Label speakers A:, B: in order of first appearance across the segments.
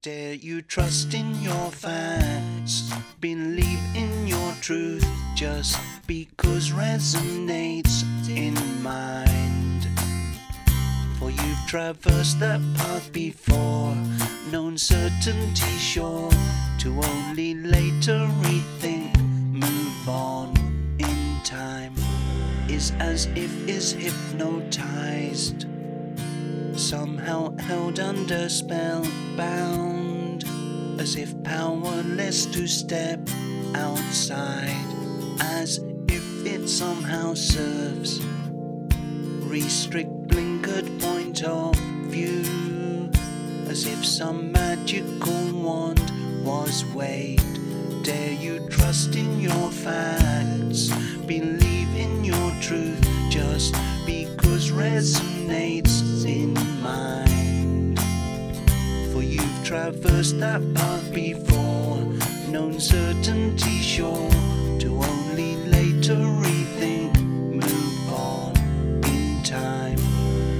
A: Dare you trust in your facts? Believe in your truth just because resonates in mind. For you've traversed that path before, known certainty sure to only later rethink, move on in time. Is as if is hypnotized somehow held under spell, bound, as if powerless to step outside, as if it somehow serves. Restrict blinkered point of view, as if some magical wand was waved. Dare you trust in your facts, resonates in mind. For you've traversed that path before, known certainty sure to only later rethink, move on in time.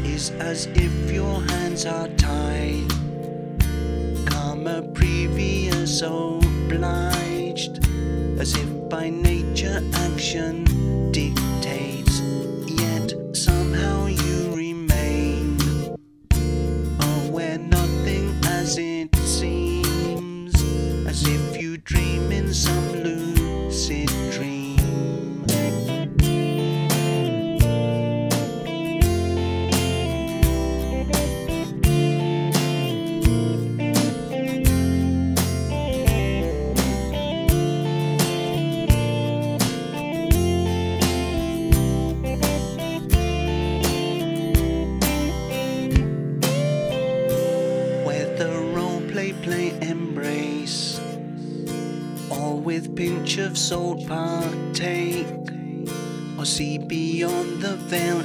A: Is as if your hands are tied, karma previous obliged, as if by nature action play embrace, or with pinch of salt partake, or see beyond the veil